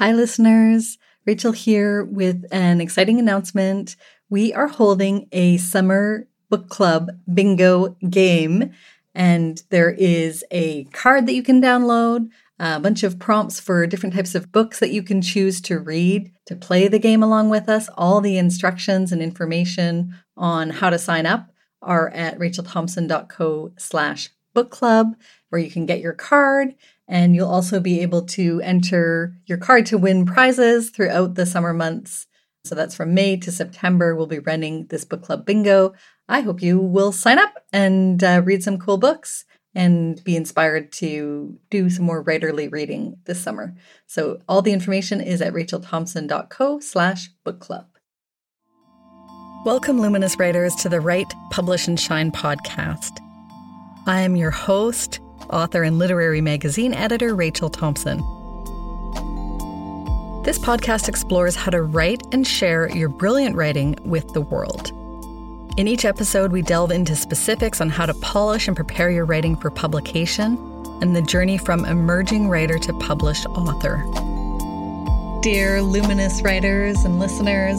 Hi, listeners. Rachel here with an exciting announcement. We are holding a summer book club bingo game, and there is a card that you can download, a bunch of prompts for different types of books that you can choose to read to play the game along with us. All the instructions and information on how to sign up are at rachelthompson.co slash book club, where you can get your card and you'll also be able to enter your card to win prizes throughout the summer months. So that's from May to September. We'll be running this book club bingo. I hope you will sign up and uh, read some cool books and be inspired to do some more writerly reading this summer. So all the information is at rachelthompson.co slash book club. Welcome, Luminous Writers, to the Write, Publish, and Shine podcast. I am your host, author and literary magazine editor Rachel Thompson. This podcast explores how to write and share your brilliant writing with the world. In each episode, we delve into specifics on how to polish and prepare your writing for publication and the journey from emerging writer to published author. Dear luminous writers and listeners,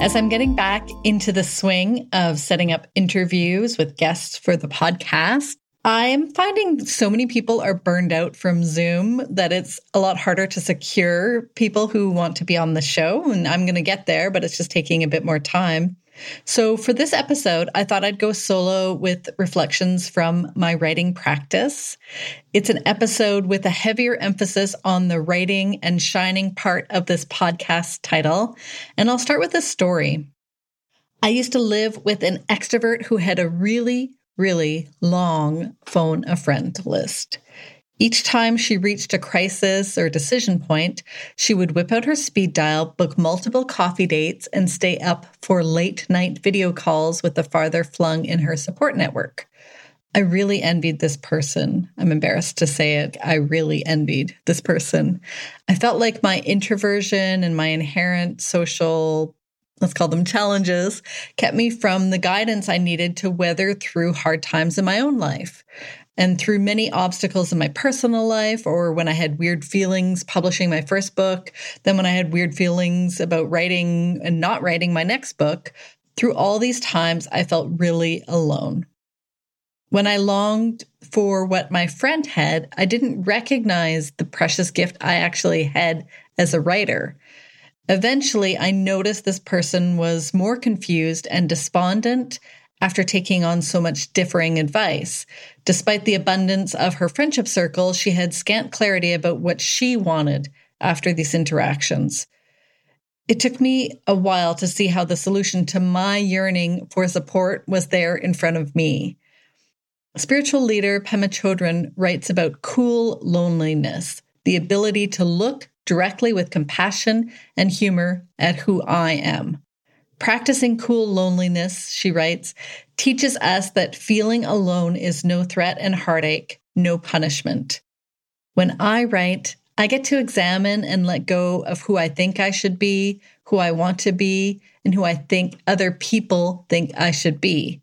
as I'm getting back into the swing of setting up interviews with guests for the podcast, I'm finding so many people are burned out from Zoom that it's a lot harder to secure people who want to be on the show. And I'm going to get there, but it's just taking a bit more time. So, for this episode, I thought I'd go solo with reflections from my writing practice. It's an episode with a heavier emphasis on the writing and shining part of this podcast title. And I'll start with a story. I used to live with an extrovert who had a really really long phone a friend list. Each time she reached a crisis or decision point, she would whip out her speed dial, book multiple coffee dates, and stay up for late night video calls with the farther flung in her support network. I really envied this person. I'm embarrassed to say it. I really envied this person. I felt like my introversion and my inherent social let's call them challenges, kept me from the guidance I needed to weather through hard times in my own life. And through many obstacles in my personal life, or when I had weird feelings publishing my first book, then when I had weird feelings about writing and not writing my next book, through all these times, I felt really alone. When I longed for what my friend had, I didn't recognize the precious gift I actually had as a writer. Eventually, I noticed this person was more confused and despondent after taking on so much differing advice. Despite the abundance of her friendship circle, she had scant clarity about what she wanted after these interactions. It took me a while to see how the solution to my yearning for support was there in front of me. Spiritual leader Pema Chodron writes about cool loneliness, the ability to look directly with compassion and humor at who I am. Practicing cool loneliness, she writes, teaches us that feeling alone is no threat and heartache, no punishment. When I write, I get to examine and let go of who I think I should be, who I want to be, and who I think other people think I should be.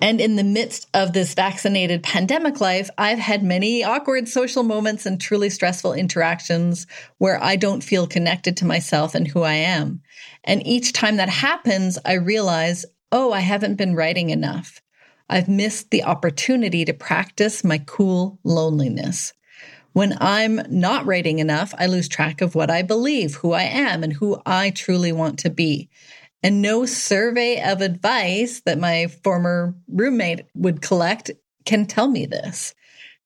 And in the midst of this vaccinated pandemic life, I've had many awkward social moments and truly stressful interactions where I don't feel connected to myself and who I am. And each time that happens, I realize, oh, I haven't been writing enough. I've missed the opportunity to practice my cool loneliness. When I'm not writing enough, I lose track of what I believe, who I am, and who I truly want to be. And no survey of advice that my former roommate would collect can tell me this.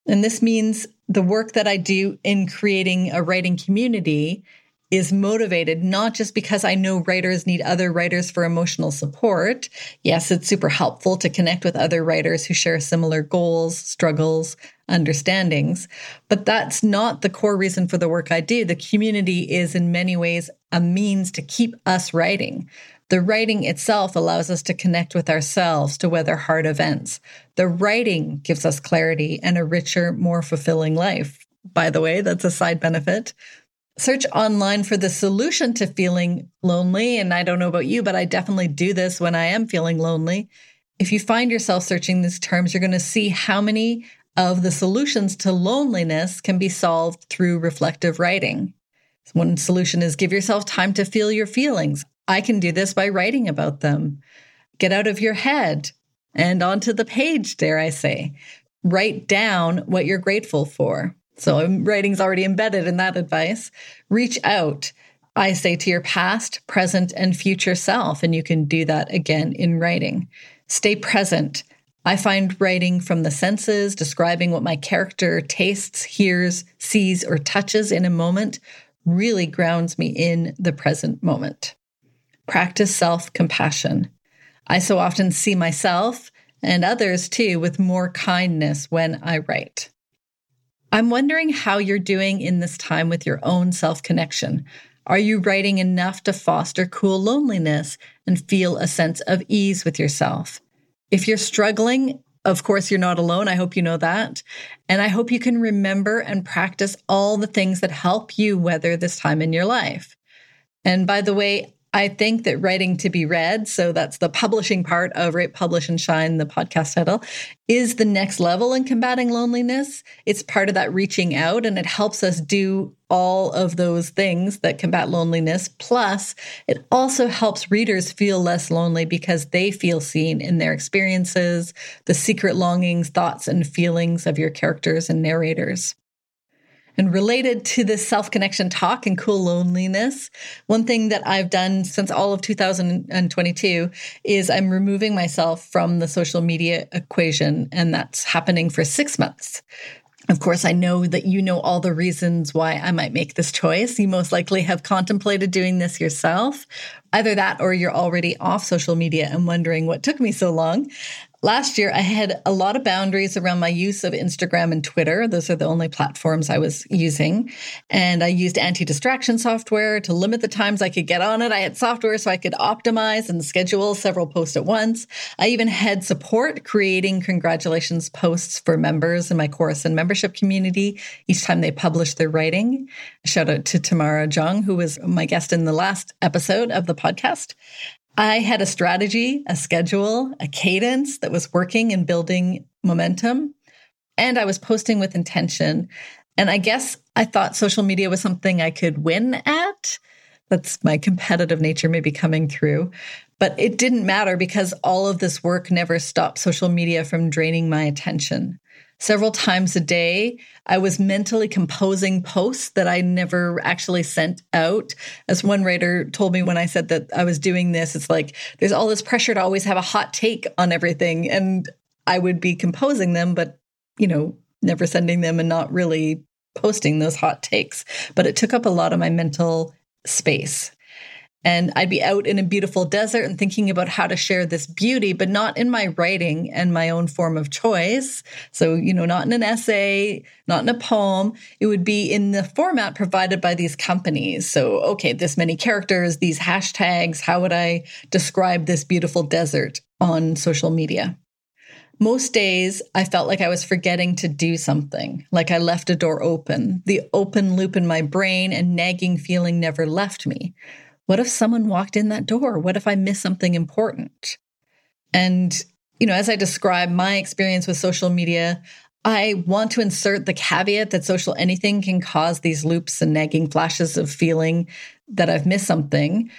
And this means the work that I do in creating a writing community is motivated not just because I know writers need other writers for emotional support. Yes, it's super helpful to connect with other writers who share similar goals, struggles, understandings, but that's not the core reason for the work I do. The community is in many ways a means to keep us writing. The writing itself allows us to connect with ourselves to weather hard events. The writing gives us clarity and a richer, more fulfilling life. By the way, that's a side benefit. Search online for the solution to feeling lonely. And I don't know about you, but I definitely do this when I am feeling lonely. If you find yourself searching these terms, you're going to see how many of the solutions to loneliness can be solved through reflective writing. One solution is give yourself time to feel your feelings. I can do this by writing about them. Get out of your head and onto the page, dare I say. Write down what you're grateful for. So um, writing's already embedded in that advice. Reach out. I say to your past, present, and future self, and you can do that again in writing. Stay present. I find writing from the senses, describing what my character tastes, hears, sees, or touches in a moment, really grounds me in the present moment. Practice self compassion. I so often see myself and others too with more kindness when I write. I'm wondering how you're doing in this time with your own self connection. Are you writing enough to foster cool loneliness and feel a sense of ease with yourself? If you're struggling, of course, you're not alone. I hope you know that. And I hope you can remember and practice all the things that help you weather this time in your life. And by the way, I think that writing to be read, so that's the publishing part of Write, Publish, and Shine, the podcast title, is the next level in combating loneliness. It's part of that reaching out and it helps us do all of those things that combat loneliness. Plus, it also helps readers feel less lonely because they feel seen in their experiences, the secret longings, thoughts, and feelings of your characters and narrators. And related to this self connection talk and cool loneliness, one thing that I've done since all of 2022 is I'm removing myself from the social media equation, and that's happening for six months. Of course, I know that you know all the reasons why I might make this choice. You most likely have contemplated doing this yourself. Either that or you're already off social media and wondering what took me so long. Last year, I had a lot of boundaries around my use of Instagram and Twitter. Those are the only platforms I was using. And I used anti distraction software to limit the times I could get on it. I had software so I could optimize and schedule several posts at once. I even had support creating congratulations posts for members in my course and membership community each time they published their writing. Shout out to Tamara Jung, who was my guest in the last episode of the podcast. I had a strategy, a schedule, a cadence that was working and building momentum. And I was posting with intention. And I guess I thought social media was something I could win at. That's my competitive nature maybe coming through. But it didn't matter because all of this work never stopped social media from draining my attention several times a day. I was mentally composing posts that I never actually sent out. As one writer told me when I said that I was doing this, it's like there's all this pressure to always have a hot take on everything. And I would be composing them, but, you know, never sending them and not really posting those hot takes. But it took up a lot of my mental space. And I'd be out in a beautiful desert and thinking about how to share this beauty, but not in my writing and my own form of choice. So, you know, not in an essay, not in a poem. It would be in the format provided by these companies. So, okay, this many characters, these hashtags, how would I describe this beautiful desert on social media? Most days, I felt like I was forgetting to do something, like I left a door open. The open loop in my brain and nagging feeling never left me. What if someone walked in that door? What if I missed something important? And, you know, as I describe my experience with social media, I want to insert the caveat that social anything can cause these loops and nagging flashes of feeling that I've missed something.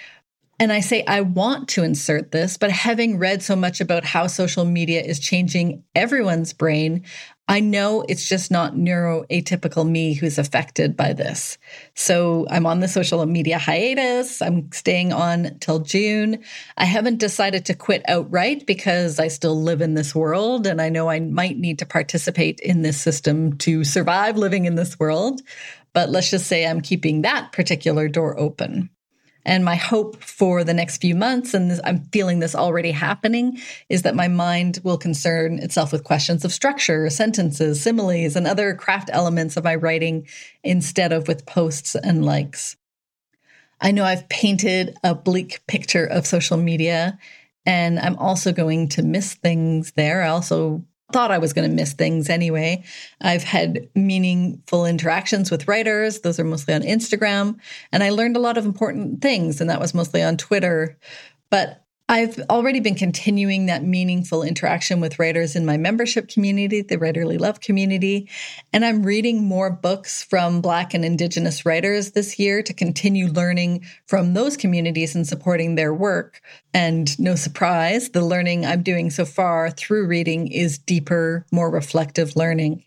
And I say, I want to insert this, but having read so much about how social media is changing everyone's brain, I know it's just not neuroatypical me who's affected by this. So I'm on the social media hiatus. I'm staying on till June. I haven't decided to quit outright because I still live in this world and I know I might need to participate in this system to survive living in this world. But let's just say I'm keeping that particular door open. And my hope for the next few months, and this, I'm feeling this already happening, is that my mind will concern itself with questions of structure, sentences, similes, and other craft elements of my writing instead of with posts and likes. I know I've painted a bleak picture of social media, and I'm also going to miss things there. I also thought I was going to miss things anyway. I've had meaningful interactions with writers. Those are mostly on Instagram. And I learned a lot of important things, and that was mostly on Twitter. But I've already been continuing that meaningful interaction with writers in my membership community, the Writerly Love community. And I'm reading more books from Black and Indigenous writers this year to continue learning from those communities and supporting their work. And no surprise, the learning I'm doing so far through reading is deeper, more reflective learning.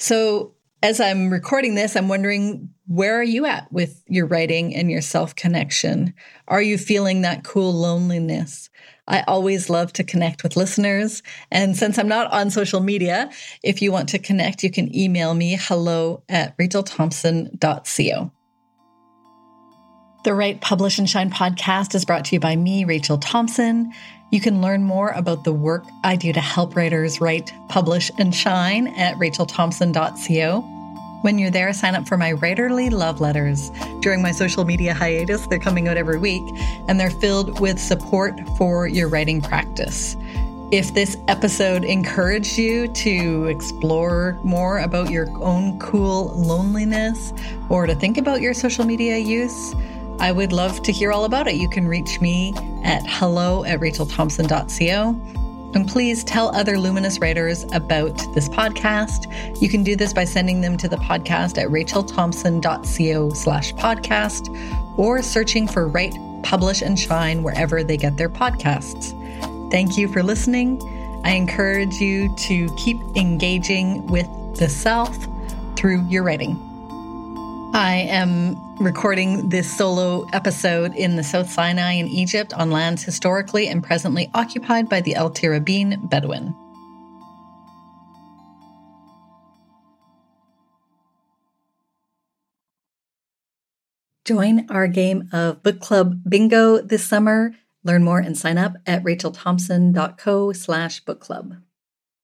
So as I'm recording this, I'm wondering where are you at with your writing and your self connection? Are you feeling that cool loneliness? I always love to connect with listeners. And since I'm not on social media, if you want to connect, you can email me hello at rachelthompson.co. The Write Publish and Shine podcast is brought to you by me, Rachel Thompson. You can learn more about the work I do to help writers write, publish, and shine at rachelthompson.co. When you're there, sign up for my writerly love letters. During my social media hiatus, they're coming out every week, and they're filled with support for your writing practice. If this episode encouraged you to explore more about your own cool loneliness or to think about your social media use, I would love to hear all about it. You can reach me at hello at rachelthompson.co and please tell other Luminous writers about this podcast. You can do this by sending them to the podcast at rachelthompson.co slash podcast or searching for Write, Publish, and Shine wherever they get their podcasts. Thank you for listening. I encourage you to keep engaging with the self through your writing. I am recording this solo episode in the South Sinai in Egypt on lands historically and presently occupied by the El Tirabin Bedouin. Join our game of book club bingo this summer. Learn more and sign up at rachelthompson.co slash book club.